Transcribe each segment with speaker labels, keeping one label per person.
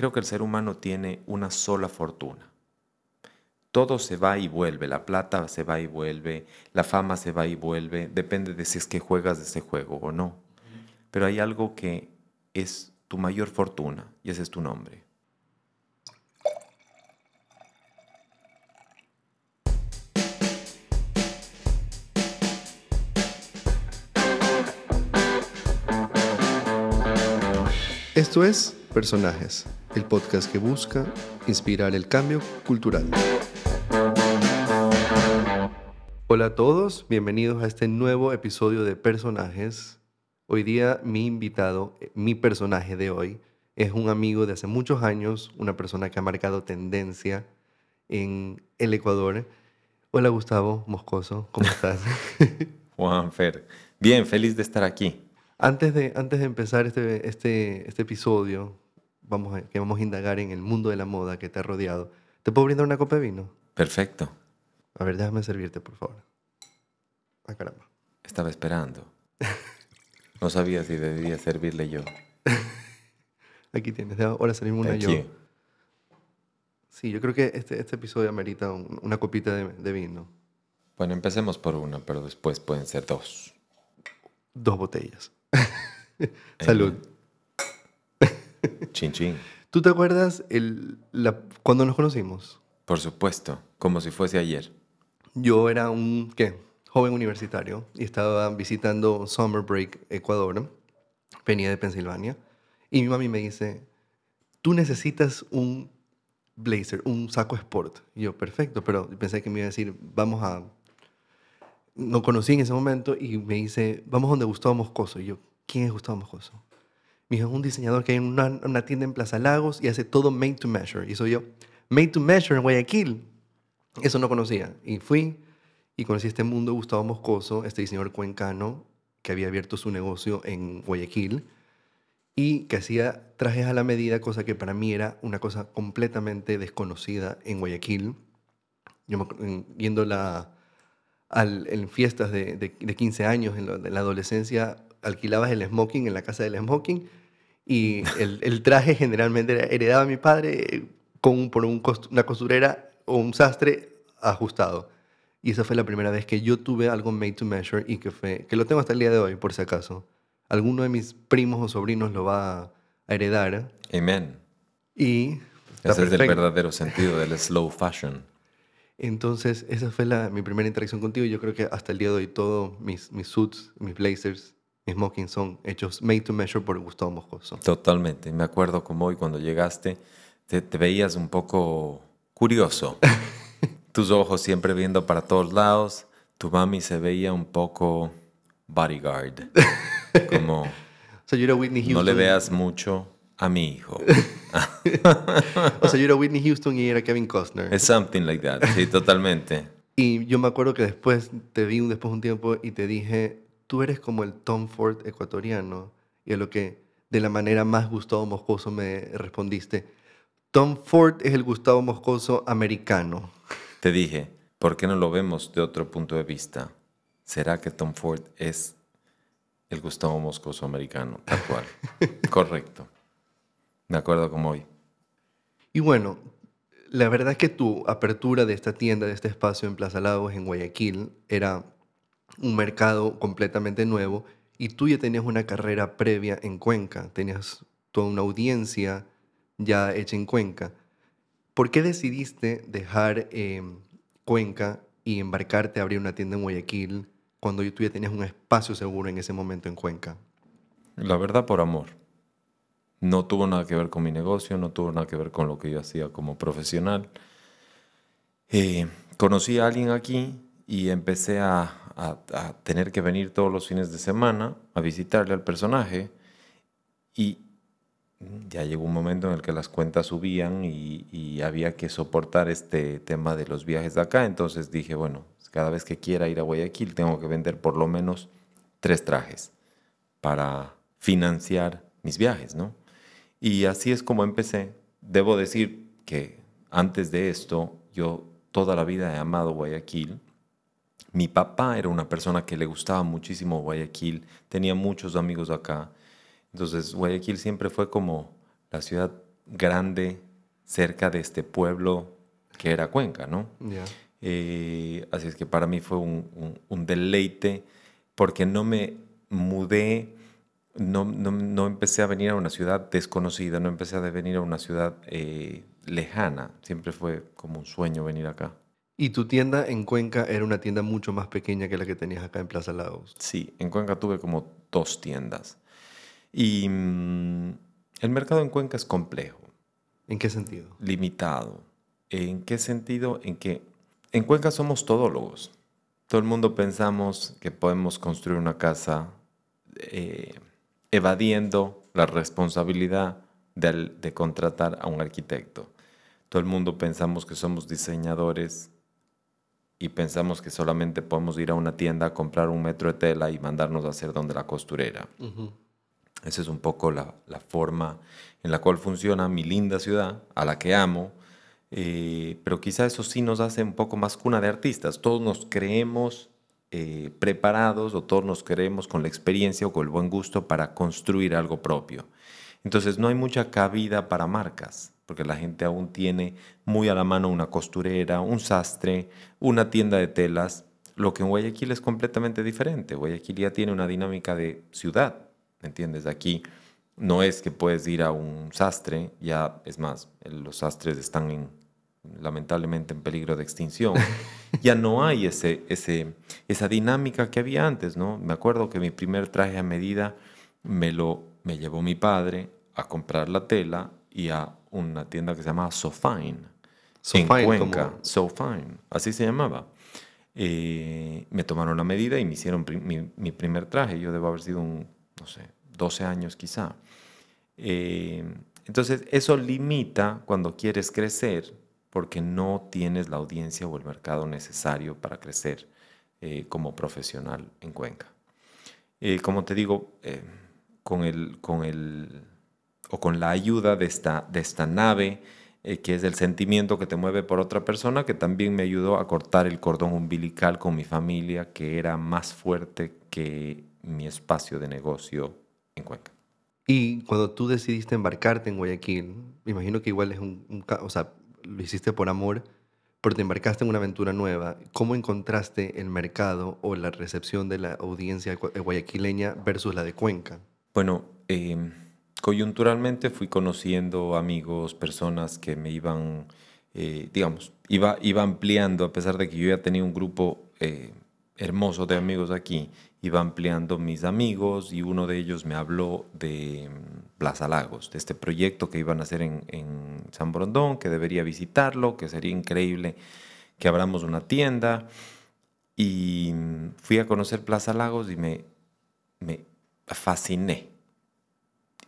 Speaker 1: creo que el ser humano tiene una sola fortuna. Todo se va y vuelve, la plata se va y vuelve, la fama se va y vuelve, depende de si es que juegas ese juego o no. Pero hay algo que es tu mayor fortuna y ese es tu nombre.
Speaker 2: Esto es Personajes, el podcast que busca inspirar el cambio cultural. Hola a todos, bienvenidos a este nuevo episodio de Personajes. Hoy día mi invitado, mi personaje de hoy, es un amigo de hace muchos años, una persona que ha marcado tendencia en el Ecuador. Hola Gustavo Moscoso, ¿cómo estás?
Speaker 1: Juan Fer, bien, feliz de estar aquí.
Speaker 2: Antes de, antes de empezar este, este, este episodio, vamos a, que vamos a indagar en el mundo de la moda que te ha rodeado, ¿te puedo brindar una copa de vino?
Speaker 1: Perfecto.
Speaker 2: A ver, déjame servirte, por favor. Ah, caramba.
Speaker 1: Estaba esperando. No sabía si debía servirle yo.
Speaker 2: Aquí tienes, ahora salimos una yo. Sí, yo creo que este, este episodio amerita un- una copita de, de vino.
Speaker 1: Bueno, empecemos por una, pero después pueden ser dos.
Speaker 2: Dos botellas. Salud.
Speaker 1: Chin chin.
Speaker 2: ¿Tú te acuerdas el, la, cuando nos conocimos?
Speaker 1: Por supuesto, como si fuese ayer.
Speaker 2: Yo era un, ¿qué? Joven universitario y estaba visitando Summer Break Ecuador. Venía de Pensilvania. Y mi mami me dice, tú necesitas un blazer, un saco sport. Y yo, perfecto, pero pensé que me iba a decir, vamos a... No conocí en ese momento y me dice, vamos donde Gustavo Moscoso. Y yo, ¿quién es Gustavo Moscoso? Me dijo, es un diseñador que hay en una, tienda en Plaza Lagos y hace todo made to measure. Y soy yo, made to measure en Guayaquil. Eso no conocía. Y fui y conocí este mundo Gustavo Moscoso, este diseñador cuencano que había abierto su negocio en Guayaquil y que hacía trajes a la medida, cosa que para mí era una cosa completamente desconocida en Guayaquil. Yo me viendo la, al- en fiestas de, de, de 15 años, en, en la adolescencia, alquilabas el smoking en la casa del smoking y el, el traje generalmente era heredado a mi padre eh, con, por un cost- una costurera o un sastre ajustado. Y esa fue la primera vez que yo tuve algo made to measure y que fue, que lo tengo hasta el día de hoy, por si acaso. Alguno de mis primos o sobrinos lo va a heredar
Speaker 1: Amen.
Speaker 2: y
Speaker 1: Ese es el verdadero sentido del slow fashion.
Speaker 2: Entonces, esa fue la, mi primera interacción contigo y yo creo que hasta el día de hoy todos mis, mis suits, mis blazers, mis smokings son hechos made to measure por Gustavo Moscoso.
Speaker 1: Totalmente. Me acuerdo como hoy cuando llegaste, te, te veías un poco curioso. Tus ojos siempre viendo para todos lados. Tu mami se veía un poco bodyguard. Como
Speaker 2: O sea, yo era Whitney Houston.
Speaker 1: no le veas mucho a mi hijo.
Speaker 2: O sea, yo era Whitney Houston y era Kevin Costner.
Speaker 1: Es something like that. Sí, totalmente.
Speaker 2: Y yo me acuerdo que después te vi un, después de un tiempo y te dije, tú eres como el Tom Ford ecuatoriano. Y a lo que de la manera más Gustavo Moscoso me respondiste, Tom Ford es el Gustavo Moscoso americano.
Speaker 1: Te dije, ¿por qué no lo vemos de otro punto de vista? ¿Será que Tom Ford es el Gustavo Moscoso americano? Tal cual. Correcto. Me acuerdo como hoy.
Speaker 2: Y bueno, la verdad es que tu apertura de esta tienda, de este espacio en Plaza Lagos, en Guayaquil, era un mercado completamente nuevo y tú ya tenías una carrera previa en Cuenca, tenías toda una audiencia ya hecha en Cuenca. ¿Por qué decidiste dejar eh, Cuenca y embarcarte a abrir una tienda en Guayaquil cuando tú ya tenías un espacio seguro en ese momento en Cuenca?
Speaker 1: La verdad por amor. No tuvo nada que ver con mi negocio, no tuvo nada que ver con lo que yo hacía como profesional. Eh, conocí a alguien aquí y empecé a, a- tener que venir todos los fines de semana a visitarle al personaje y ya llegó un momento en el que las cuentas subían y, y había que soportar este tema de los viajes de acá. Entonces dije, bueno, cada vez que quiera ir a Guayaquil tengo que vender por lo menos tres trajes para financiar mis viajes, ¿no? Y así es como empecé. Debo decir que antes de esto, yo toda la vida he amado Guayaquil. Mi papá era una persona que le gustaba muchísimo Guayaquil, tenía muchos amigos acá. Entonces Guayaquil siempre fue como la ciudad grande cerca de este pueblo que era Cuenca, ¿no?
Speaker 2: Ya.
Speaker 1: Eh, así es que para mí fue un, un- un deleite porque no me mudé, no, no- no empecé a venir a una ciudad desconocida, no empecé a venir a una ciudad eh, lejana. Siempre fue como un sueño venir acá.
Speaker 2: Y tu tienda en Cuenca era una tienda mucho más pequeña que la que tenías acá en Plaza Lagos.
Speaker 1: Sí, en Cuenca tuve como dos tiendas. Y mm, el mercado en Cuenca es complejo.
Speaker 2: ¿En qué sentido?
Speaker 1: limitado. ¿En qué sentido? En que en Cuenca somos todólogos. Todo el mundo pensamos que podemos construir una casa eh, evadiendo la responsabilidad de, de contratar a un arquitecto. Todo el mundo pensamos que somos diseñadores y pensamos que solamente podemos ir a una tienda a comprar un metro de tela y mandarnos a hacer donde la costurera.
Speaker 2: Ujú.
Speaker 1: Esa es un poco la, la forma en la cual funciona mi linda ciudad, a la que amo, eh, pero quizá eso sí nos hace un poco más cuna de artistas. Todos nos creemos eh, preparados o todos nos creemos con la experiencia o con el buen gusto para construir algo propio. Entonces no hay mucha cabida para marcas, porque la gente aún tiene muy a la mano una costurera, un sastre, una tienda de telas, lo que en Guayaquil es completamente diferente. Guayaquil ya tiene una dinámica de ciudad, ¿me entiendes? Aquí no es que puedes ir a un sastre, ya es más, los sastres están en, lamentablemente en peligro de extinción. ya no hay ese, ese, esa dinámica que había antes, ¿no? Me acuerdo que mi primer traje a medida me lo me llevó mi padre a comprar la tela y a una tienda que se llamaba Sofine.
Speaker 2: Sofine,
Speaker 1: en Cuenca.
Speaker 2: como-
Speaker 1: Sofine, así se llamaba. Eh, me tomaron la medida y me hicieron mi, mi primer traje. Yo debo haber sido un, no sé, 12 años quizá. Eh, entonces, eso limita cuando quieres crecer porque no tienes la audiencia o el mercado necesario para crecer eh, como profesional en Cuenca. Como te digo, con, el, con el, o con la ayuda de esta, de esta nave, eh, que es el sentimiento que te mueve por otra persona, que también me ayudó a cortar el cordón umbilical con mi familia, que era más fuerte que mi espacio de negocio en Cuenca.
Speaker 2: Y cuando tú decidiste embarcarte en Guayaquil, me imagino que igual es un, un o sea, lo hiciste por amor, pero te embarcaste en una aventura nueva. ¿Cómo encontraste el mercado o la recepción de la audiencia gua- guayaquileña versus la de Cuenca?
Speaker 1: Bueno, eh, coyunturalmente fui conociendo amigos, personas que me iban, eh, digamos, iba, iba ampliando, a pesar de que yo ya tenía un grupo eh, hermoso de amigos aquí, iba ampliando mis amigos y uno de ellos me habló de mm, Plaza Lagos, de este proyecto que iban a hacer en, San Borondón, que debería visitarlo, que sería increíble que abramos una tienda. Y mm, fui a conocer Plaza Lagos y me, me fasciné.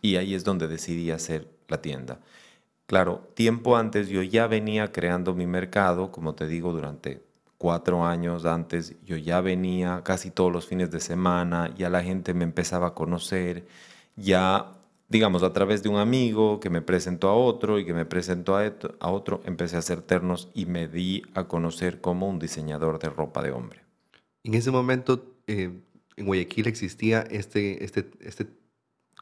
Speaker 1: Y ahí es donde decidí hacer la tienda. Claro, tiempo antes yo ya venía creando mi mercado, como te digo, durante cuatro años antes, yo ya venía casi todos los fines de semana, ya la gente me empezaba a conocer, ya, digamos, a través de un amigo que me presentó a otro y que me presentó a, otro, empecé a hacer ternos y me di a conocer como un diseñador de ropa de hombre.
Speaker 2: En ese momento, eh, en Guayaquil existía este, este, este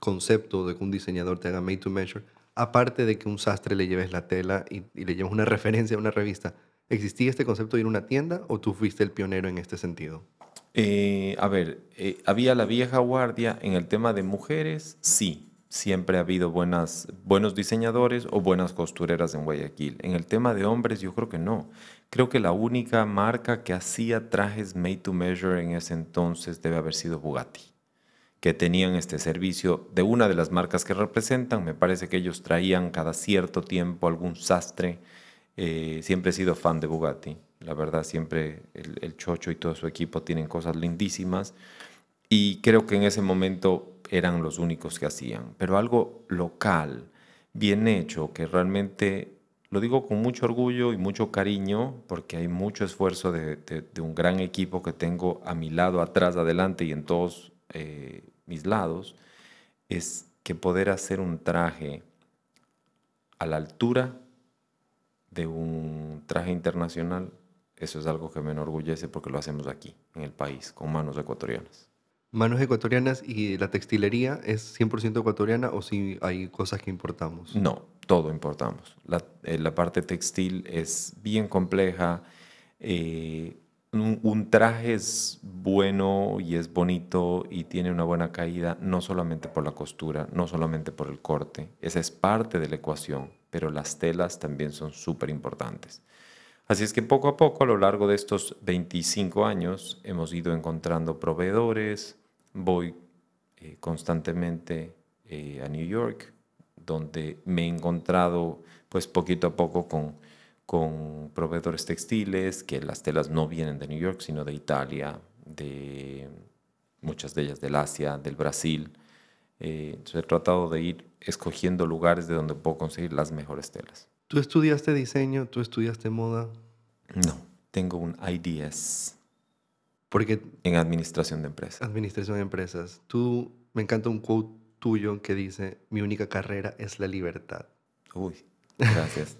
Speaker 2: concepto de que un diseñador te haga made to measure, aparte de que un sastre le lleves la tela y, y le lleves una referencia a una revista. ¿Existía este concepto de ir a una tienda o tú fuiste el pionero en este sentido?
Speaker 1: Eh, a ver, eh, había la vieja guardia en el tema de mujeres, sí, siempre ha habido buenas, buenos diseñadores o buenas costureras en Guayaquil. En el tema de hombres yo creo que no. Creo que la única marca que hacía trajes made to measure en ese entonces debe haber sido Bugatti, que tenían este servicio de una de las marcas que representan. Me parece que ellos traían cada cierto tiempo algún sastre. Eh, siempre he sido fan de Bugatti. La verdad, siempre el, Chocho y todo su equipo tienen cosas lindísimas. Y creo que en ese momento eran los únicos que hacían. Pero algo local, bien hecho, que realmente lo digo con mucho orgullo y mucho cariño, porque hay mucho esfuerzo de, de- de un gran equipo que tengo a mi lado, atrás, adelante y en todos eh, mis lados, es que poder hacer un traje a la altura de un traje internacional, eso es algo que me enorgullece porque lo hacemos aquí, en el país, con manos ecuatorianas.
Speaker 2: ¿Manos ecuatorianas y la textilería es 100% ecuatoriana o si hay cosas que importamos?
Speaker 1: No, todo importamos. La, eh, la parte textil es bien compleja. eh, un, traje es bueno y es bonito y tiene una buena caída, no solamente por la costura, no solamente por el corte. Esa es parte de la ecuación, pero las telas también son súper importantes. Así es que poco a poco, a lo largo de estos 25 años, hemos ido encontrando proveedores. Voy eh, constantemente eh, a New York, donde me he encontrado, pues poquito a poco, con, con proveedores textiles, que las telas no vienen de New York, sino de Italia, de muchas de ellas del Asia, del Brasil. Eh, entonces he tratado de ir escogiendo lugares de donde puedo conseguir las mejores telas.
Speaker 2: ¿Tú estudiaste diseño? ¿Tú estudiaste moda?
Speaker 1: No, tengo un IDS
Speaker 2: Porque
Speaker 1: en administración de empresas.
Speaker 2: administración de empresas. Tú, me encanta un quote tuyo que dice, mi única carrera es la libertad.
Speaker 1: Uy, gracias.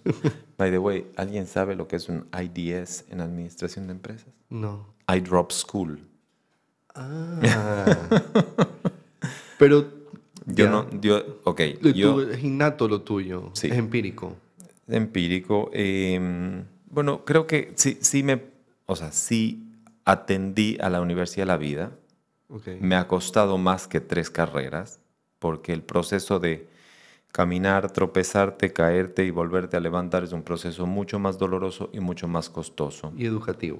Speaker 1: By the way, ¿alguien sabe lo que es un IDS en administración de empresas?
Speaker 2: No.
Speaker 1: I drop school.
Speaker 2: Ah. Pero
Speaker 1: Yo
Speaker 2: ya.
Speaker 1: no, yo, ok, yo
Speaker 2: es innato lo tuyo,
Speaker 1: Sí.
Speaker 2: es empírico.
Speaker 1: empírico. eh, bueno, creo que sí, sí me, o sea, sí atendí a la Universidad de la Vida.
Speaker 2: Ok.
Speaker 1: Me ha costado más que tres carreras, porque el proceso de caminar, tropezarte, caerte y volverte a levantar es un proceso mucho más doloroso y mucho más costoso.
Speaker 2: Y educativo.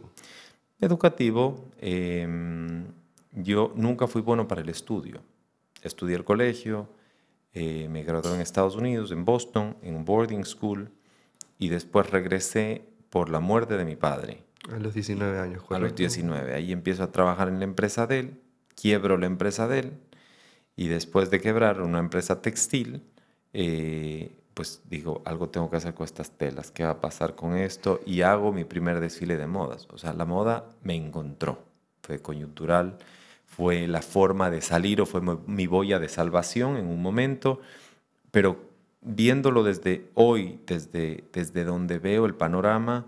Speaker 1: Educativo, em, yo nunca fui bueno para el estudio. Estudié el colegio, eh, me gradué en Estados Unidos, en Boston, en un boarding school, y después regresé por la muerte de mi padre
Speaker 2: A los 19 años,
Speaker 1: a los
Speaker 2: correcto.
Speaker 1: 19. Ahí empiezo a trabajar en la empresa de él, quiebro la empresa de él, y después de quebrar una empresa textil, eh, pues digo, algo tengo que hacer con estas telas, ¿qué va a pasar con esto? Y hago mi primer desfile de modas. O sea, la moda me encontró, fue coyuntural, fue la forma de salir o fue mi boya de salvación en un momento, pero viéndolo desde hoy, desde, desde donde veo el panorama,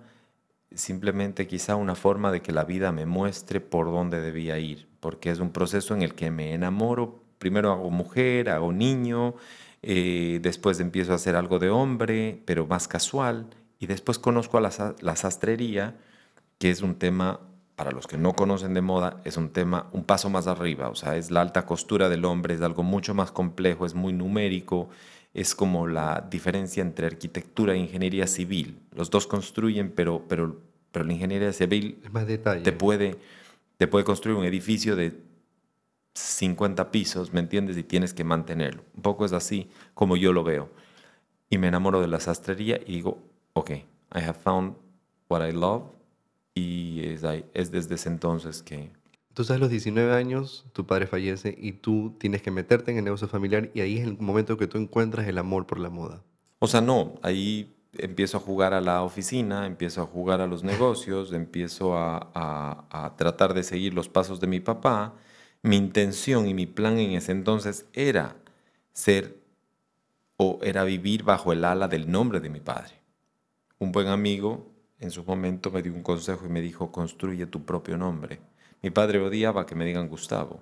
Speaker 1: simplemente quizá una forma de que la vida me muestre por dónde debía ir, porque es un proceso en el que me enamoro, primero hago mujer, hago niño, eh, después empiezo a hacer algo de hombre, pero más casual, y después conozco a la, sa- la sastrería, que es un tema, para los que no conocen de moda, es un tema un paso más arriba, o sea, es la alta costura del hombre, es algo mucho más complejo, es muy numérico, es como la diferencia entre arquitectura e ingeniería civil. Los dos construyen, pero, pero, pero la ingeniería civil
Speaker 2: Es más detalle.
Speaker 1: te puede, te puede construir un edificio de 50 pisos, ¿me entiendes? Y tienes que mantenerlo. Un poco es así como yo lo veo. Y me enamoro de la sastrería y digo, ok, I have found what I love. Y es, es desde ese entonces que...
Speaker 2: Entonces a los 19 años tu padre fallece y tú tienes que meterte en el negocio familiar y ahí es el momento que tú encuentras el amor por la moda.
Speaker 1: O sea, no, ahí empiezo a jugar a la oficina, empiezo a jugar a los negocios, empiezo a, a- a tratar de seguir los pasos de mi papá. Mi intención y mi plan en ese entonces era ser o era vivir bajo el ala del nombre de mi padre. Un buen amigo en su momento me dio un consejo y me dijo, construye tu propio nombre. Mi padre odiaba que me digan Gustavo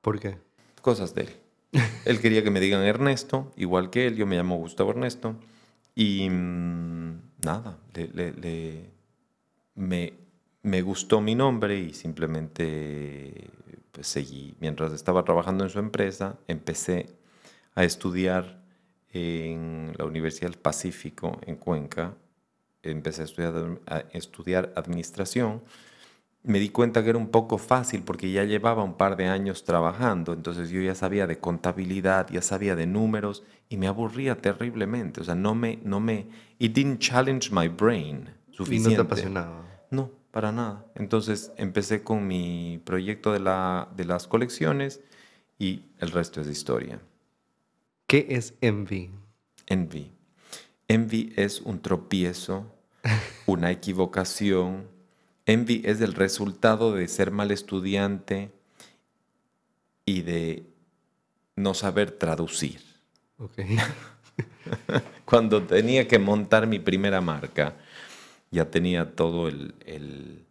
Speaker 2: ¿Por qué?
Speaker 1: cosas de él. Él quería que me digan Ernesto, igual que él, yo me llamo Gustavo Ernesto. Y mm, nada, le- le- le- me, me gustó mi nombre y simplemente pues, seguí. Mientras estaba trabajando en su empresa, empecé a estudiar en la Universidad del Pacífico, en Cuenca. Empecé a estudiar, a estudiar administración me di cuenta que era un poco fácil porque ya llevaba un par de años trabajando, entonces yo ya sabía de contabilidad, ya sabía de números y me aburría terriblemente, o sea, no me, no me, it didn't challenge my brain
Speaker 2: Y no
Speaker 1: suficiente.
Speaker 2: te apasionaba.
Speaker 1: No, para nada. Entonces empecé con mi proyecto de, la, de las colecciones y el resto es historia.
Speaker 2: ¿Qué es envy?
Speaker 1: Envy. Envy es un tropiezo, una equivocación. Envy es el resultado de ser mal estudiante y de no saber traducir.
Speaker 2: Ok.
Speaker 1: Cuando tenía que montar mi primera marca, ya tenía todo el,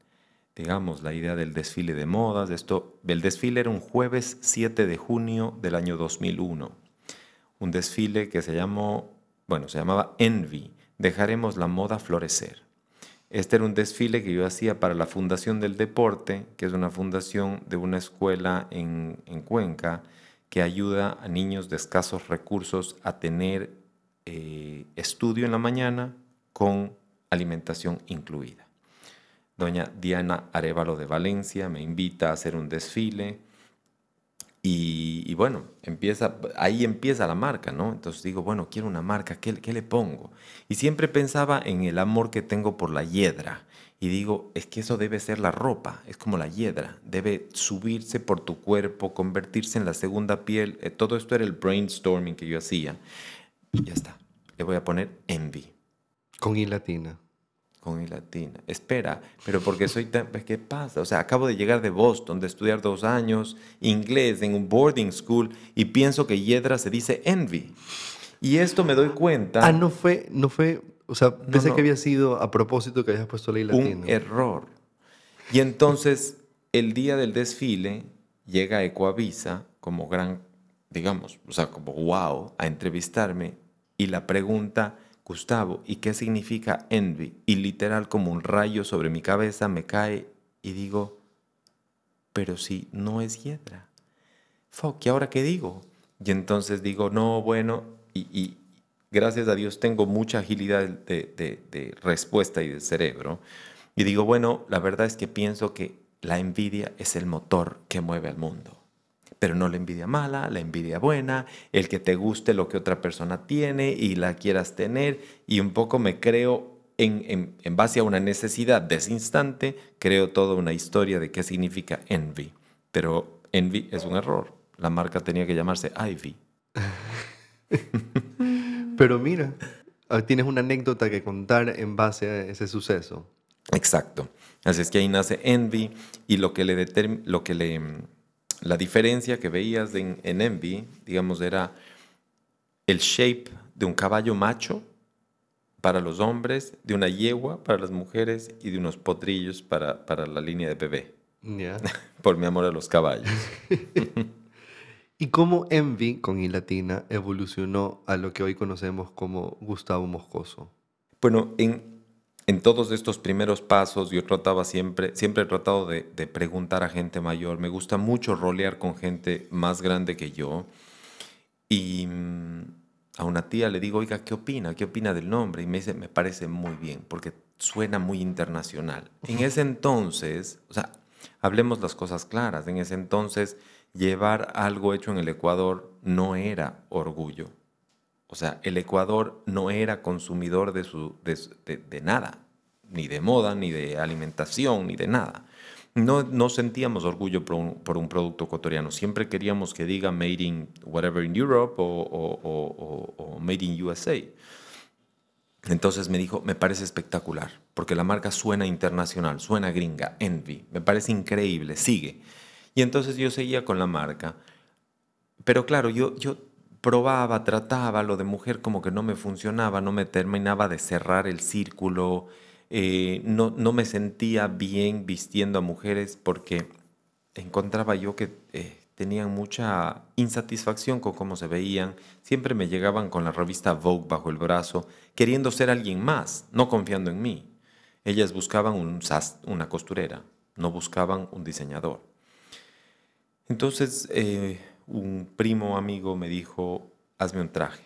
Speaker 1: digamos, la idea del desfile de modas. Esto, el desfile era un jueves 7 de junio del año 2001. Un desfile que se llamó bueno, se llamaba Envy, Dejaremos la moda florecer. Este era un desfile que yo hacía para la Fundación del Deporte, que es una fundación de una escuela en, en Cuenca que ayuda a niños de escasos recursos a tener eh, estudio en la mañana con alimentación incluida. Doña Diana Arevalo de Valencia me invita a hacer un desfile y, bueno, empieza, ahí empieza la marca, ¿no? Entonces digo, bueno, quiero una marca, ¿qué, ¿qué, le pongo? Y siempre pensaba en el amor que tengo por la hiedra. Y digo, es que eso debe ser la ropa, es como la hiedra, debe subirse por tu cuerpo, convertirse en la segunda piel. Eh, todo esto era el brainstorming que yo hacía. Ya está, le voy a poner envy.
Speaker 2: Con I latina
Speaker 1: con I latina. Espera, pero porque soy tan... Pues, ¿Qué pasa? O sea, acabo de llegar de Boston, de estudiar dos años, inglés en un boarding school, y pienso que Yedra se dice envy. Y esto me doy cuenta...
Speaker 2: Ah, no fue, no fue, o sea, pensé que había sido a propósito que habías puesto la I latina.
Speaker 1: Un error. Y entonces, el día del desfile, llega Ecoavisa como gran, digamos, o sea, como wow, a entrevistarme, y la pregunta Gustavo, ¿y qué significa envy? Y literal como un rayo sobre mi cabeza me cae y digo, pero si no es hiedra. Fuck, ¿y ahora qué digo? Y entonces digo, no, bueno, y, gracias a Dios tengo mucha agilidad de, de respuesta y de cerebro. Y digo, bueno, la verdad es que pienso que la envidia es el motor que mueve al mundo pero no la envidia mala, la envidia buena, el que te guste lo que otra persona tiene y la quieras tener y un poco me creo en, en, base a una necesidad de ese instante, creo toda una historia de qué significa envy, pero envy es un error, la marca tenía que llamarse Ivy.
Speaker 2: pero mira, ah, tienes una anécdota que contar en base a ese suceso.
Speaker 1: Exacto. Así es que ahí nace Envy y lo que le, lo que le la diferencia que veías en, Envy, digamos, era el shape de un caballo macho para los hombres, de una yegua para las mujeres y de unos potrillos para, para la línea de bebé. Por mi amor a los caballos.
Speaker 2: ¿Y cómo Envy, con I latina, evolucionó a lo que hoy conocemos como Gustavo Moscoso?
Speaker 1: Bueno, en, en todos estos primeros pasos yo trataba siempre, siempre he tratado de, preguntar a gente mayor. Me gusta mucho rolear con gente más grande que yo. Y mm, a una tía le digo, oiga, ¿qué opina? ¿Qué opina del nombre? Y me dice, me parece muy bien, porque suena muy internacional. En ese entonces, o sea, hablemos las cosas claras, en ese entonces llevar algo hecho en el Ecuador no era orgullo o sea, el Ecuador no era consumidor de, nada, ni de moda, ni de alimentación, ni de nada. No, sentíamos orgullo por un, producto ecuatoriano. Siempre queríamos que diga Made in whatever in Europe o, Made in USA. Entonces me dijo, me parece espectacular, porque la marca suena internacional, suena gringa, Envy, me parece increíble, sigue. Y entonces yo seguía con la marca. Pero claro, yo probaba, trataba, lo de mujer como que no me funcionaba, no me terminaba de cerrar el círculo, eh, no, no, me sentía bien vistiendo a mujeres porque encontraba yo que eh, tenían mucha insatisfacción con cómo se veían, siempre me llegaban con la revista Vogue bajo el brazo, queriendo ser alguien más, no confiando en mí. Ellas buscaban un una costurera, no buscaban un diseñador. Entonces, eh, un primo amigo me dijo, hazme un traje.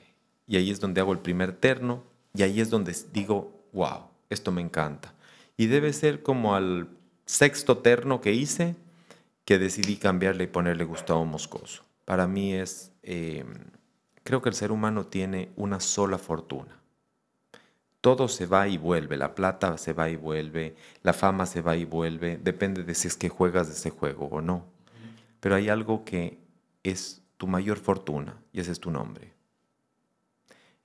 Speaker 1: Y ahí es donde hago el primer terno y ahí es donde digo, wow, esto me encanta. Y debe ser como al sexto terno que hice que decidí cambiarle y ponerle Gustavo Moscoso. Para mí es, em, creo que el ser humano tiene una sola fortuna. Todo se va y vuelve, la plata se va y vuelve, la fama se va y vuelve, depende de si es que juegas ese juego o no. Pero hay algo que es tu mayor fortuna y ese es tu nombre.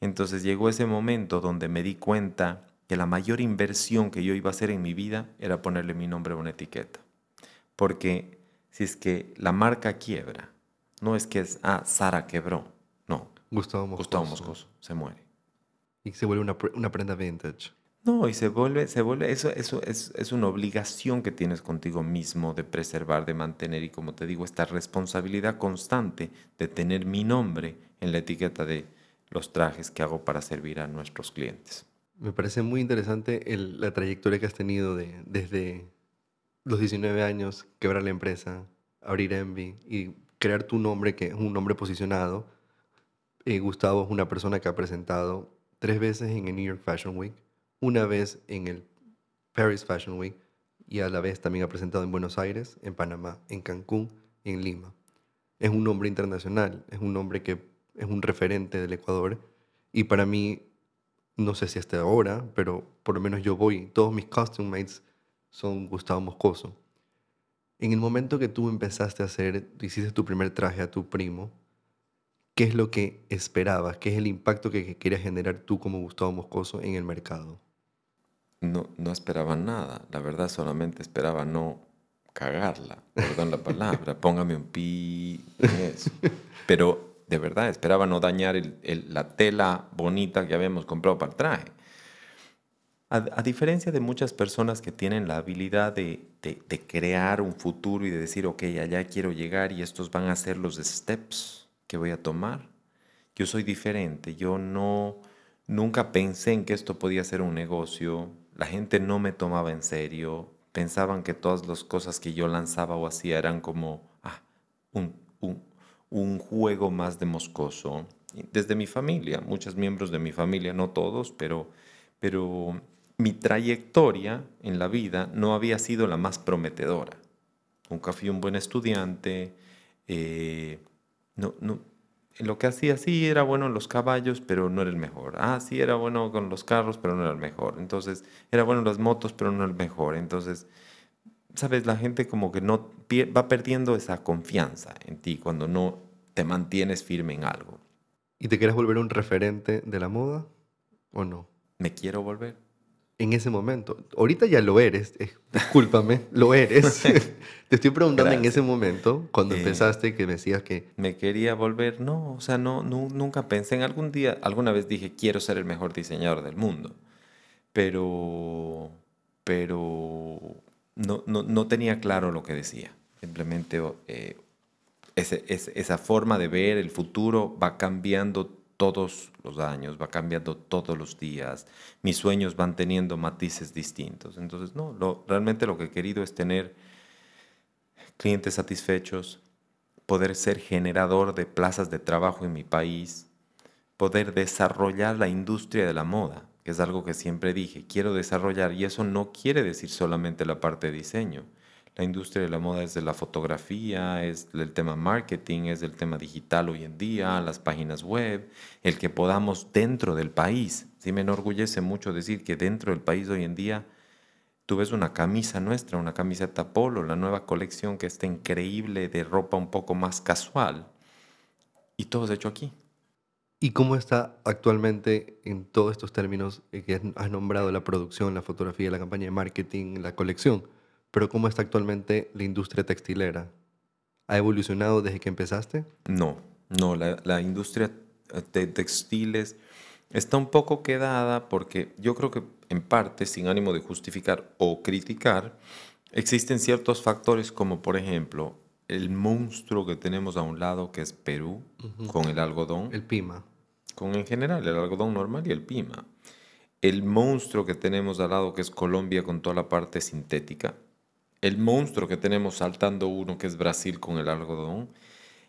Speaker 1: Entonces llegó ese momento donde me di cuenta que la mayor inversión que yo iba a hacer en mi vida era ponerle mi nombre a una etiqueta. Porque si es que la marca quiebra, no es que es, ah, Sara quebró, no.
Speaker 2: Gustavo Moscoso.
Speaker 1: Gustavo Moscoso se muere.
Speaker 2: Y se vuelve una, una prenda vintage.
Speaker 1: No, y se vuelve, se vuelve, eso, eso es, es, una obligación que tienes contigo mismo de preservar, de mantener, y como te digo, esta responsabilidad constante de tener mi nombre en la etiqueta de los trajes que hago para servir a nuestros clientes.
Speaker 2: Me parece muy interesante la trayectoria que has tenido de, desde los 19 años, quebrar la empresa, abrir Envy y crear tu nombre, que es un nombre posicionado. Eh, Gustavo es una persona que ha presentado tres veces en el New York Fashion Week, una vez en el Paris Fashion Week y a la vez también ha presentado en Buenos Aires, en Panamá, en Cancún en Lima. Es un nombre internacional, es un nombre que es un referente del Ecuador y para mí no sé si hasta ahora, pero por lo menos yo voy, todos mis costume mates son Gustavo Moscoso. En el momento que tú empezaste a hacer, hiciste tu primer traje a tu primo, ¿qué es lo que esperabas? ¿Qué es el impacto que querías generar tú como Gustavo Moscoso en el mercado?
Speaker 1: No, no esperaba nada, la verdad solamente esperaba no cagarla, perdón la palabra, póngame un pi eso. Pero de verdad esperaba no dañar la tela bonita que habíamos comprado para el traje. A, diferencia de muchas personas que tienen la habilidad de crear un futuro y de decir, ok, allá quiero llegar y estos van a ser los steps que voy a tomar, yo soy diferente. Yo no, nunca pensé en que esto podía ser un negocio. La gente no me tomaba en serio. Pensaban que todas las cosas que yo lanzaba o hacía eran como ah, un, juego más de moscoso. Desde mi familia, muchos miembros de mi familia, no todos, pero, pero mi trayectoria en la vida no había sido la más prometedora. Nunca fui un buen estudiante. eh, no, no, lo que hacía sí era bueno en los caballos, pero no era el mejor. Ah, sí era bueno con los carros, pero no era el mejor. Entonces, era bueno en las motos, pero no era el mejor. Entonces, sabes, la gente como que no va perdiendo esa confianza en ti cuando no te mantienes firme en algo.
Speaker 2: ¿Y te quieres volver un referente de la moda o no?
Speaker 1: Me quiero volver.
Speaker 2: En ese momento. Ahorita ya lo eres, eh, discúlpame, lo eres. Te estoy preguntando en
Speaker 1: Gracias.
Speaker 2: ese momento, cuando
Speaker 1: Eh,
Speaker 2: empezaste, que decías que
Speaker 1: Me quería volver, no, o sea, no, nu- nunca pensé en algún día, alguna vez dije, quiero ser el mejor diseñador del mundo, pero, pero no, no, no tenía claro lo que decía. Simplemente eh, ese- ese- esa forma de ver el futuro va cambiando todos los años, va cambiando todos los días. Mis sueños van teniendo matices distintos. Entonces, no, lo, realmente lo que he querido es tener clientes satisfechos, poder ser generador de plazas de trabajo en mi país, poder desarrollar la industria de la moda, que es algo que siempre dije, quiero desarrollar, y eso no quiere decir solamente la parte de diseño. La industria de la moda es de la fotografía, es del tema marketing, es del tema digital hoy en día, las páginas web, el que podamos dentro del país. Sí me enorgullece mucho decir que dentro del país hoy en día Tú ves una camisa nuestra, una camiseta polo, la nueva colección que está increíble de ropa un poco más casual. Y todo es hecho aquí.
Speaker 2: ¿Y cómo está actualmente en todos estos términos que has nombrado la producción, la fotografía, la campaña de marketing, la colección? Pero ¿cómo está actualmente la industria textilera? ¿Ha evolucionado desde que empezaste?
Speaker 1: No, no, la, la industria eh, de textiles está un poco quedada porque yo creo que en parte, sin ánimo de justificar o criticar, existen ciertos factores como por ejemplo el monstruo que tenemos a un lado que es Perú con el algodón.
Speaker 2: El PIMA.
Speaker 1: con en general el algodón normal y el pima. El monstruo que tenemos al lado que es Colombia con toda la parte sintética. El monstruo que tenemos saltando uno que es Brasil con el algodón.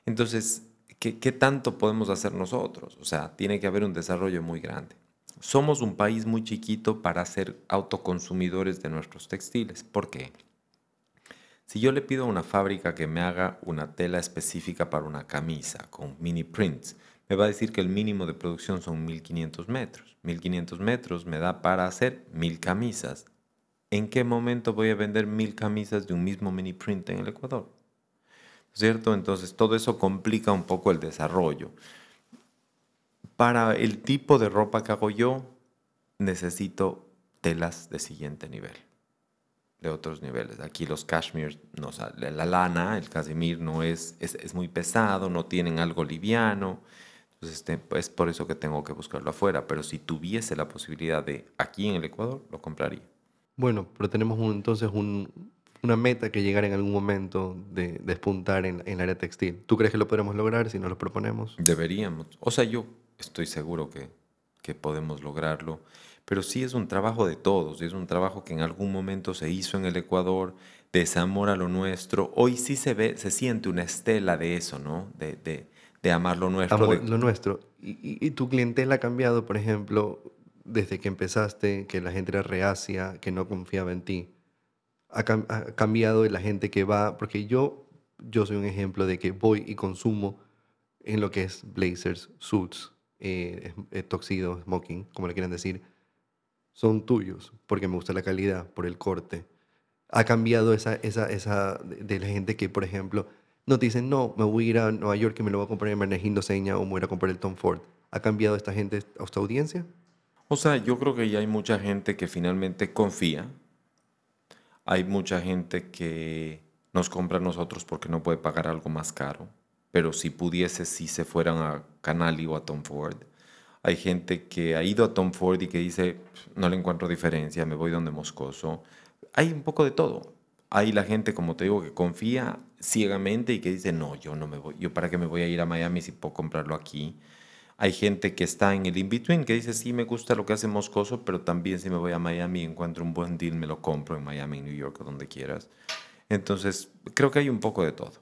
Speaker 1: Entonces, ¿qué, tanto podemos hacer nosotros? O sea, tiene que haber un desarrollo muy grande. Somos un país muy chiquito para ser autoconsumidores de nuestros textiles. ¿Por qué? Si yo le pido a una fábrica que me haga una tela específica para una camisa con mini prints, me va a decir que el mínimo de producción son 1500 metros. 1500 metros me da para hacer mil camisas. ¿En qué momento voy a vender mil camisas de un mismo mini print en el Ecuador? ¿Cierto? Entonces todo eso complica un poco el desarrollo. Para el tipo de ropa que hago yo, necesito telas de siguiente nivel de otros niveles. Aquí los cashmere, no, sale la lana, el casimir no es, es, es muy pesado, no tienen algo liviano. Entonces, este, es por eso que tengo que buscarlo afuera. Pero si tuviese la posibilidad de aquí en el Ecuador, lo compraría.
Speaker 2: Bueno, pero tenemos un- entonces un- una meta que llegar en algún momento de despuntar en, en el área textil. ¿Tú crees que lo podremos lograr si nos lo proponemos?
Speaker 1: Deberíamos. O sea, yo estoy seguro que, que podemos lograrlo. Pero sí es un trabajo de todos, es un trabajo que en algún momento se hizo en el Ecuador, de ese amor a lo nuestro. Hoy sí se ve, se siente una estela de eso, ¿no? De, de, de amar lo nuestro.
Speaker 2: Amor,
Speaker 1: de-
Speaker 2: lo nuestro. Y- y tu clientela ha cambiado, por ejemplo, desde que empezaste, que la gente era reacia, que no confiaba en ti. Ha, cam- ha cambiado la gente que va, porque yo, yo soy un ejemplo de que voy y consumo en lo que es blazers, suits, eh, eh, tuxedo, smoking, como le quieran decir, son tuyos, porque me gusta la calidad, por el corte. Ha cambiado esa, esa, esa de, la gente que, por ejemplo, no te dicen, no, me voy a ir a Nueva York y me lo voy a comprar en Bernardino Seña o me voy a a comprar el Tom Ford. ¿Ha cambiado esta gente, esta audiencia?
Speaker 1: O sea, yo creo que ya hay mucha gente que finalmente confía. Hay mucha gente que nos compra a nosotros porque no puede pagar algo más caro. Pero si pudiese, si se fueran a Canali o a Tom Ford. Hay gente que ha ido a Tom Ford y que dice, no le encuentro diferencia, me voy donde Moscoso. Hay un poco de todo. Hay la gente, como te digo, que confía ciegamente y que dice, no, yo no me voy, yo para qué me voy a ir a Miami si puedo comprarlo aquí. Hay gente que está en el in-between, que dice, sí, me gusta lo que hace Moscoso, pero también si me voy a Miami y encuentro un buen deal, me lo compro en Miami, en New York o donde quieras. Entonces, creo que hay un poco de todo.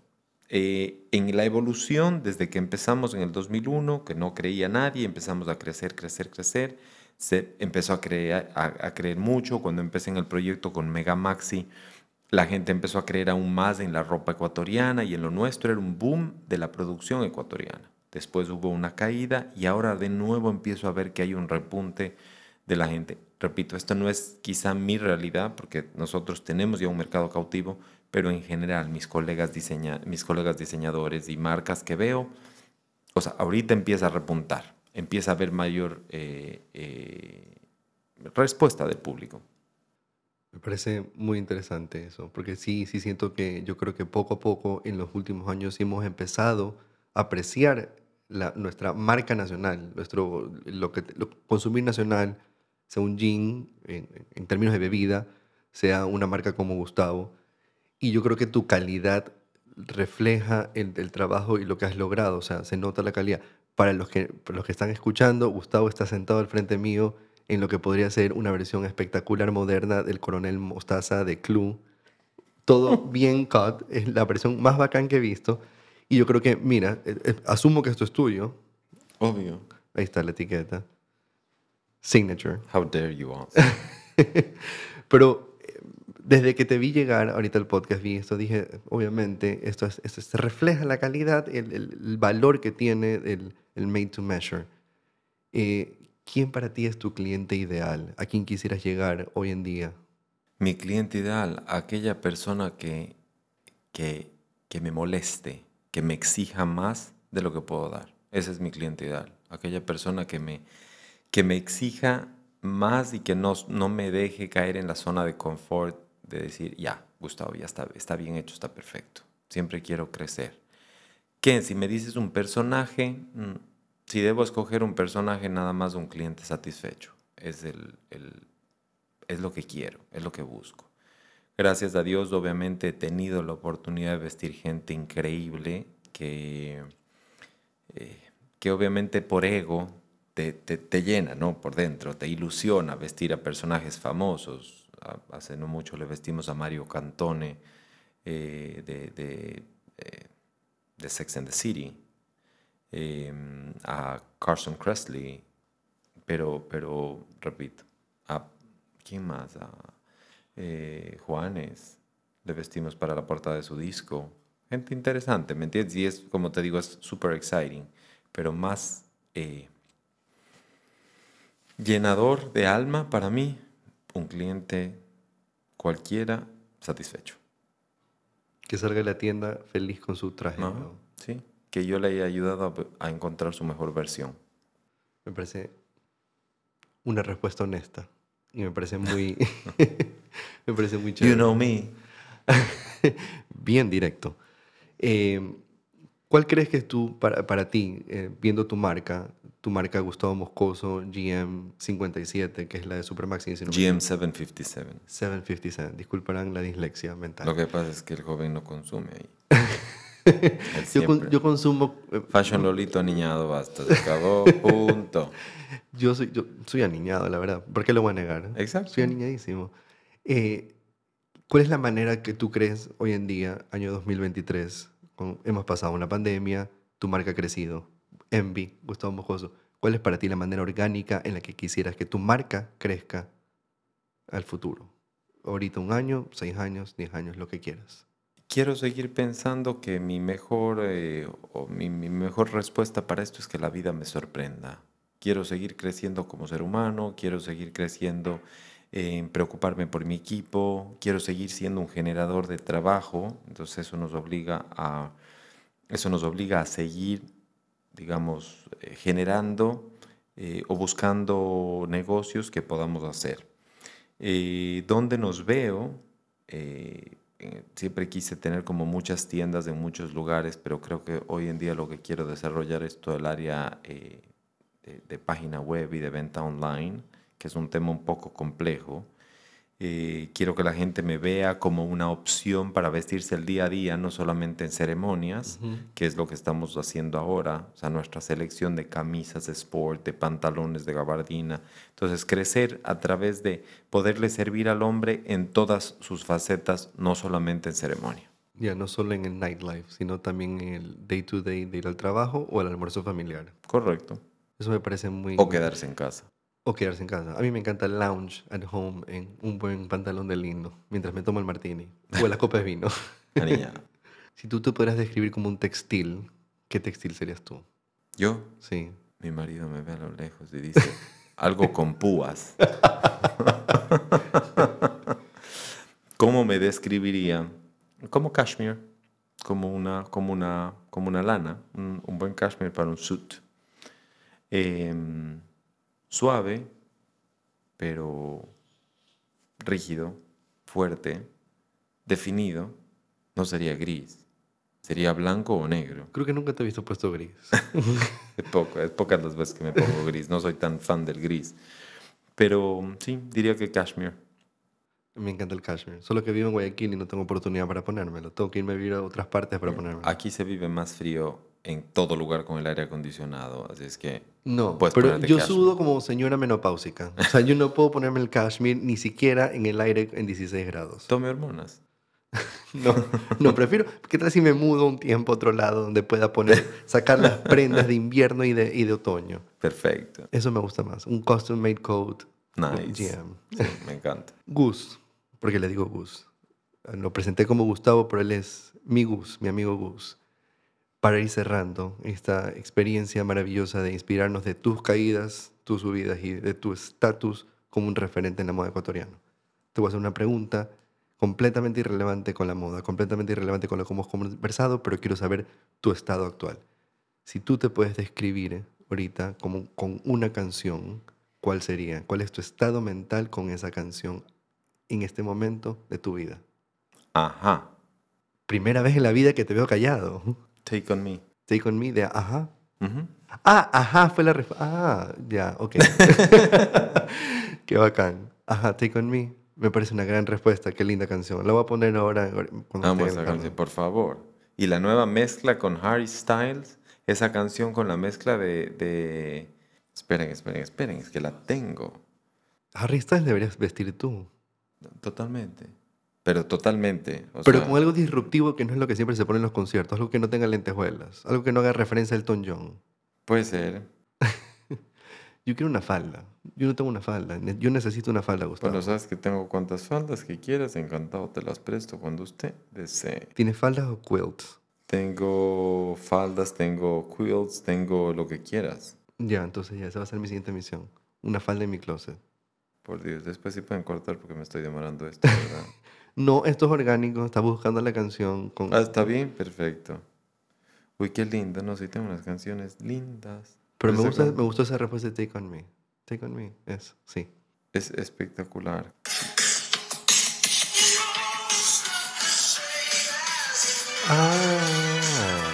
Speaker 1: Eh, en la evolución, desde que empezamos en el 2001, que no creía nadie, empezamos a crecer, crecer, crecer, se empezó a creer, a, a creer mucho. Cuando empecé en el proyecto con Mega Maxi, la gente empezó a creer aún más en la ropa ecuatoriana y en lo nuestro era un boom de la producción ecuatoriana. Después hubo una caída y ahora de nuevo empiezo a ver que hay un repunte de la gente. Repito, esto no es quizá mi realidad porque nosotros tenemos ya un mercado cautivo, pero en general mis colegas, diseña, mis colegas diseñadores y marcas que veo, o sea, ahorita empieza a repuntar, empieza a haber mayor eh, eh, respuesta del público.
Speaker 2: Me parece muy interesante eso, porque sí, sí siento que yo creo que poco a poco en los últimos años hemos empezado apreciar la- nuestra marca nacional, nuestro lo que lo- consumir nacional, sea un gin en, en términos de bebida, sea una marca como Gustavo, y yo creo que tu calidad refleja el, el trabajo y lo que has logrado, o sea, se nota la calidad. Para los que, para los que están escuchando, Gustavo está sentado al frente mío en lo que podría ser una versión espectacular moderna del Coronel Mostaza de Clue. Todo bien cut, es la versión más bacán que he visto. Y yo creo que, mira, eh, eh, asumo que esto es tuyo.
Speaker 1: Obvio.
Speaker 2: Ahí está la etiqueta. Signature.
Speaker 1: How dare you ask?
Speaker 2: Pero eh, desde que te vi llegar ahorita al podcast, vi esto, dije, obviamente, esto, es, esto se refleja la calidad, el, el- el valor que tiene el, el made to measure. Eh, ¿Quién para ti es tu cliente ideal? ¿A quién quisieras llegar hoy en día?
Speaker 1: Mi cliente ideal, aquella persona que, que, que me moleste, que me exija más de lo que puedo dar. Ese es mi cliente ideal. Aquella persona que me, que me exija más y que no, no me deje caer en la zona de confort de decir, ya, Gustavo, ya está, está bien hecho, está perfecto. Siempre quiero crecer. ¿Qué? Si me dices un personaje, mm, si debo escoger un personaje, nada más un cliente satisfecho. Es, el- es lo que quiero, es lo que busco. Gracias a Dios, obviamente, he tenido la oportunidad de vestir gente increíble que, eh, que obviamente por ego te, te- llena, ¿no? Por dentro, te ilusiona vestir a personajes famosos. Hace no mucho le vestimos a Mario Cantone eh, de, de, eh, de Sex and the City, a Carson Kressley, pero, pero repito, a ¿quién más? Eh, Juanes, le vestimos para la portada de su disco. Gente interesante, ¿me entiendes? Y es, como te digo, es súper exciting, pero más eh, llenador de alma para mí, un cliente cualquiera satisfecho.
Speaker 2: Que salga de la tienda feliz con su traje.
Speaker 1: ¿no?
Speaker 2: ¿no?
Speaker 1: Sí, que yo le haya ayudado a, a encontrar su mejor versión.
Speaker 2: Me parece una respuesta honesta. Y me parece muy... me parece muy chévere.
Speaker 1: You know me.
Speaker 2: Bien directo. Eh, ¿Cuál crees que es tú, para, para ti, eh, viendo tu marca, tu marca Gustavo Moscoso GM57, que es la de Supermaxi, si no me
Speaker 1: GM 757.
Speaker 2: 757, disculparán la dislexia mental.
Speaker 1: Lo que pasa es que el joven no consume ahí.
Speaker 2: Con- yo consumo... eh,
Speaker 1: Fashion Lolito aniñado, basta, se acabó, punto.
Speaker 2: Yo soy, yo soy aniñado, la verdad. ¿Por qué lo voy a negar?
Speaker 1: Exacto.
Speaker 2: Soy aniñadísimo. Eh, ¿Cuál es la manera que tú crees hoy en día, año 2023? con- hemos pasado una pandemia, tu marca ha crecido. Envy, Gustavo Mojoso. ¿Cuál es para ti la manera orgánica en la que quisieras que tu marca crezca al futuro? Ahorita un año, seis años, diez años, lo que quieras.
Speaker 1: Quiero seguir pensando que mi mejor, eh, mi mejor respuesta para esto es que la vida me sorprenda. Quiero seguir creciendo como ser humano, quiero seguir creciendo en preocuparme por mi equipo, quiero seguir siendo un generador de trabajo, entonces eso nos obliga a, eso nos obliga a seguir, digamos, eh, generando eh, o buscando negocios que podamos hacer. Eh, ¿Dónde nos veo? Eh, eh, siempre quise tener como muchas tiendas en muchos lugares, pero creo que hoy en día lo que quiero desarrollar es todo el área eh, de página web y de venta online, que es un tema un poco complejo. Eh, quiero que la gente me vea como una opción para vestirse el día a día, no solamente en ceremonias, que es lo que estamos haciendo ahora, o sea, nuestra selección de camisas de sport, de pantalones de gabardina. Entonces, crecer a través de poderle servir al hombre en todas sus facetas, no solamente en ceremonia.
Speaker 2: Ya no solo en el nightlife, sino también en el day to day de ir al trabajo o al almuerzo familiar.
Speaker 1: Correcto.
Speaker 2: Eso me parece muy...
Speaker 1: O quedarse en casa.
Speaker 2: O quedarse en casa. A mí me encanta el lounge at home en un buen pantalón de lindo, mientras me tomo el martini o la copa de vino. Si tú te pudieras describir como un textil, ¿qué textil serías tú?
Speaker 1: Yo,
Speaker 2: Sí.
Speaker 1: mi marido me ve a lo lejos y dice, algo con púas. ¿Cómo me describiría? Como cashmere, como una, como una, como una lana, un, un buen cashmere para un suit. Em, suave, pero rígido, fuerte, definido. No sería gris, sería blanco o negro.
Speaker 2: Creo que nunca te he visto puesto gris.
Speaker 1: Es poco, es pocas las veces que me pongo gris, no soy tan fan del gris. Pero sí, diría que cashmere.
Speaker 2: me encanta el cashmere. Solo que vivo en Guayaquil y no tengo oportunidad para ponérmelo. Tengo que irme a vivir a otras partes para ponérmelo.
Speaker 1: Aquí se vive más frío en todo lugar con el aire acondicionado, así es que
Speaker 2: No, pero yo
Speaker 1: cashmere.
Speaker 2: sudo como señora menopáusica. O sea, yo no puedo ponerme el cashmere ni siquiera en el aire en 16 grados.
Speaker 1: tome hormonas.
Speaker 2: No, no, prefiero. ¿Qué tal si me mudo un tiempo a otro lado donde pueda poner, sacar las prendas de invierno y de, y de otoño?
Speaker 1: Perfecto.
Speaker 2: Eso me gusta más. Un custom made coat.
Speaker 1: Nice.
Speaker 2: GM.
Speaker 1: Sí, me encanta.
Speaker 2: Gus, porque le digo Gus. Lo presenté como Gustavo, pero él es mi Gus, mi amigo Gus. Para ir cerrando esta experiencia maravillosa de inspirarnos de tus caídas, tus subidas y de tu estatus como un referente en la moda ecuatoriana. Te voy a hacer una pregunta completamente irrelevante con la moda, completamente irrelevante con lo que hemos conversado, pero quiero saber tu estado actual. Si tú te puedes describir ahorita como con una canción, ¿cuál sería? ¿Cuál es tu estado mental con esa canción en este momento de tu vida?
Speaker 1: Ajá.
Speaker 2: Primera vez en la vida que te veo callado.
Speaker 1: Take on me.
Speaker 2: Take on me de ajá.
Speaker 1: Ujú.
Speaker 2: Ah, ajá, fue la respuesta. Ah, ya, ok. Qué bacán. Ajá, Take on me. Me parece una gran respuesta. Qué linda canción. La voy a poner ahora el carro.
Speaker 1: canción, por favor. Y la nueva mezcla con Harry Styles, esa canción con la mezcla de, de... Esperen, esperen, esperen, es que la tengo.
Speaker 2: Harry Styles deberías vestir tú.
Speaker 1: Totalmente. Pero totalmente. o
Speaker 2: Pero
Speaker 1: sea,
Speaker 2: con algo disruptivo que no es lo que siempre se pone en los conciertos. Algo que no tenga lentejuelas. Algo que no haga referencia a Elton John.
Speaker 1: Puede ser.
Speaker 2: Yo quiero una falda. Yo no tengo una falda. Yo necesito una falda, Gustavo.
Speaker 1: Bueno, sabes que tengo cuantas faldas que quieras, encantado te las presto cuando usted desee.
Speaker 2: ¿Tienes faldas o quilts?
Speaker 1: Tengo faldas, tengo quilts, tengo lo que quieras.
Speaker 2: Ya, entonces ya, esa va a ser mi siguiente misión. Una falda en mi closet.
Speaker 1: Por Dios, después sí pueden cortar porque me estoy demorando esto, ¿verdad?
Speaker 2: No, esto es orgánico. Está buscando la canción con...
Speaker 1: ah, está bien, perfecto. Uy, qué lindo, no sé, tengo unas canciones lindas.
Speaker 2: Pero me, gusta, me gustó esa respuesta de Take On Me. Take On Me, eso, sí.
Speaker 1: Es espectacular.
Speaker 2: Ah,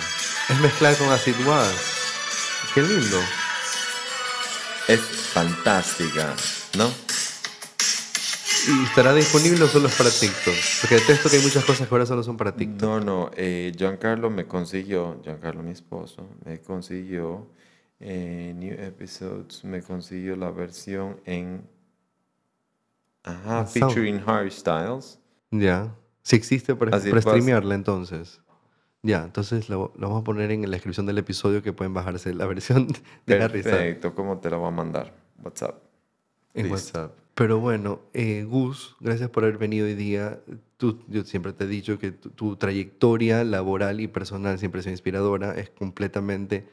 Speaker 2: es mezclar con Acid Was. Qué lindo.
Speaker 1: Es fantástica, ¿no?
Speaker 2: ¿Y estará disponible o solo es para TikTok? Porque detesto que hay muchas cosas que ahora solo son para TikTok.
Speaker 1: No, no, eh, Giancarlo me consiguió, Giancarlo mi esposo, me consiguió eh, New Episodes, me consiguió la versión en... Ajá,
Speaker 2: Sound.
Speaker 1: featuring Harry Styles.
Speaker 2: Ya. Si existe para, para streamearla entonces. Ya, entonces lo, lo vamos a poner en la descripción del episodio que pueden bajarse la versión de Harry Styles
Speaker 1: Perfecto, ¿cómo te la voy a mandar? WhatsApp.
Speaker 2: en
Speaker 1: Listo.
Speaker 2: WhatsApp. Pero bueno, eh, Gus, gracias por haber venido hoy día. Tú, yo siempre te he dicho que tu, tu trayectoria laboral y personal siempre es inspiradora. Es completamente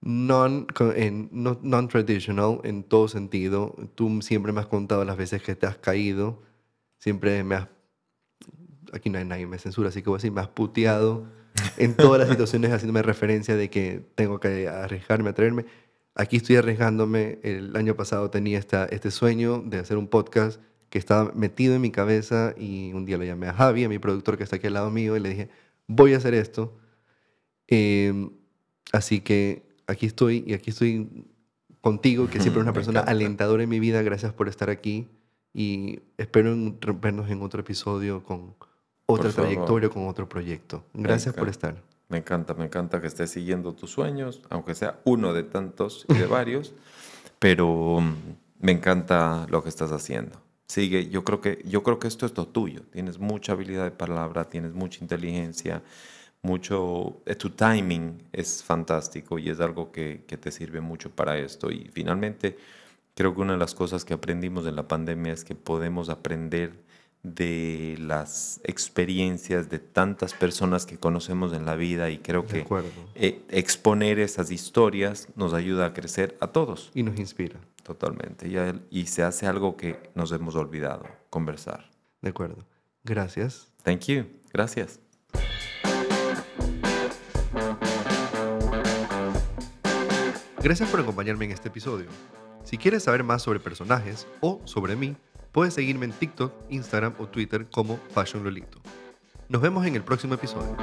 Speaker 2: non, co- en- no- non-traditional en todo sentido. Tú siempre me has contado las veces que te has caído. Siempre me has... Aquí no hay nadie me censura, así que voy a decir, me has puteado en todas las situaciones haciéndome referencia de que tengo que arriesgarme, atreverme. Aquí estoy arriesgándome. El año pasado tenía esta, este sueño de hacer un podcast que estaba metido en mi cabeza y un día lo llamé a Javi, a mi productor que está aquí al lado mío, y le dije, voy a hacer esto. Eh, así que aquí estoy y aquí estoy contigo, que siempre es una persona alentadora en mi vida. Gracias por estar aquí y espero en- vernos en otro episodio con otra trayectoria, con otro proyecto. Gracias por estar.
Speaker 1: Me encanta, me encanta que estés siguiendo tus sueños, aunque sea uno de tantos y de varios, pero mm, me encanta lo que estás haciendo. Sigue, yo creo que yo creo que esto es lo tuyo. Tienes mucha habilidad de palabra, tienes mucha inteligencia, mucho eh, tu timing es fantástico y es algo que, que te sirve mucho para esto. Y finalmente creo que una de las cosas que aprendimos en la pandemia es que podemos aprender de las experiencias de tantas personas que conocemos en la vida y creo que eh, exponer esas historias nos ayuda a crecer a todos,
Speaker 2: Y nos inspira.
Speaker 1: totalmente. Y, y se hace algo que nos hemos olvidado, conversar.
Speaker 2: De acuerdo. Gracias.
Speaker 1: Thank you. Gracias.
Speaker 2: Gracias por acompañarme en este episodio. Si quieres saber más sobre personajes o sobre mí, puedes seguirme en TikTok, Instagram o Twitter como Fashion Lolito. Nos vemos en el próximo episodio.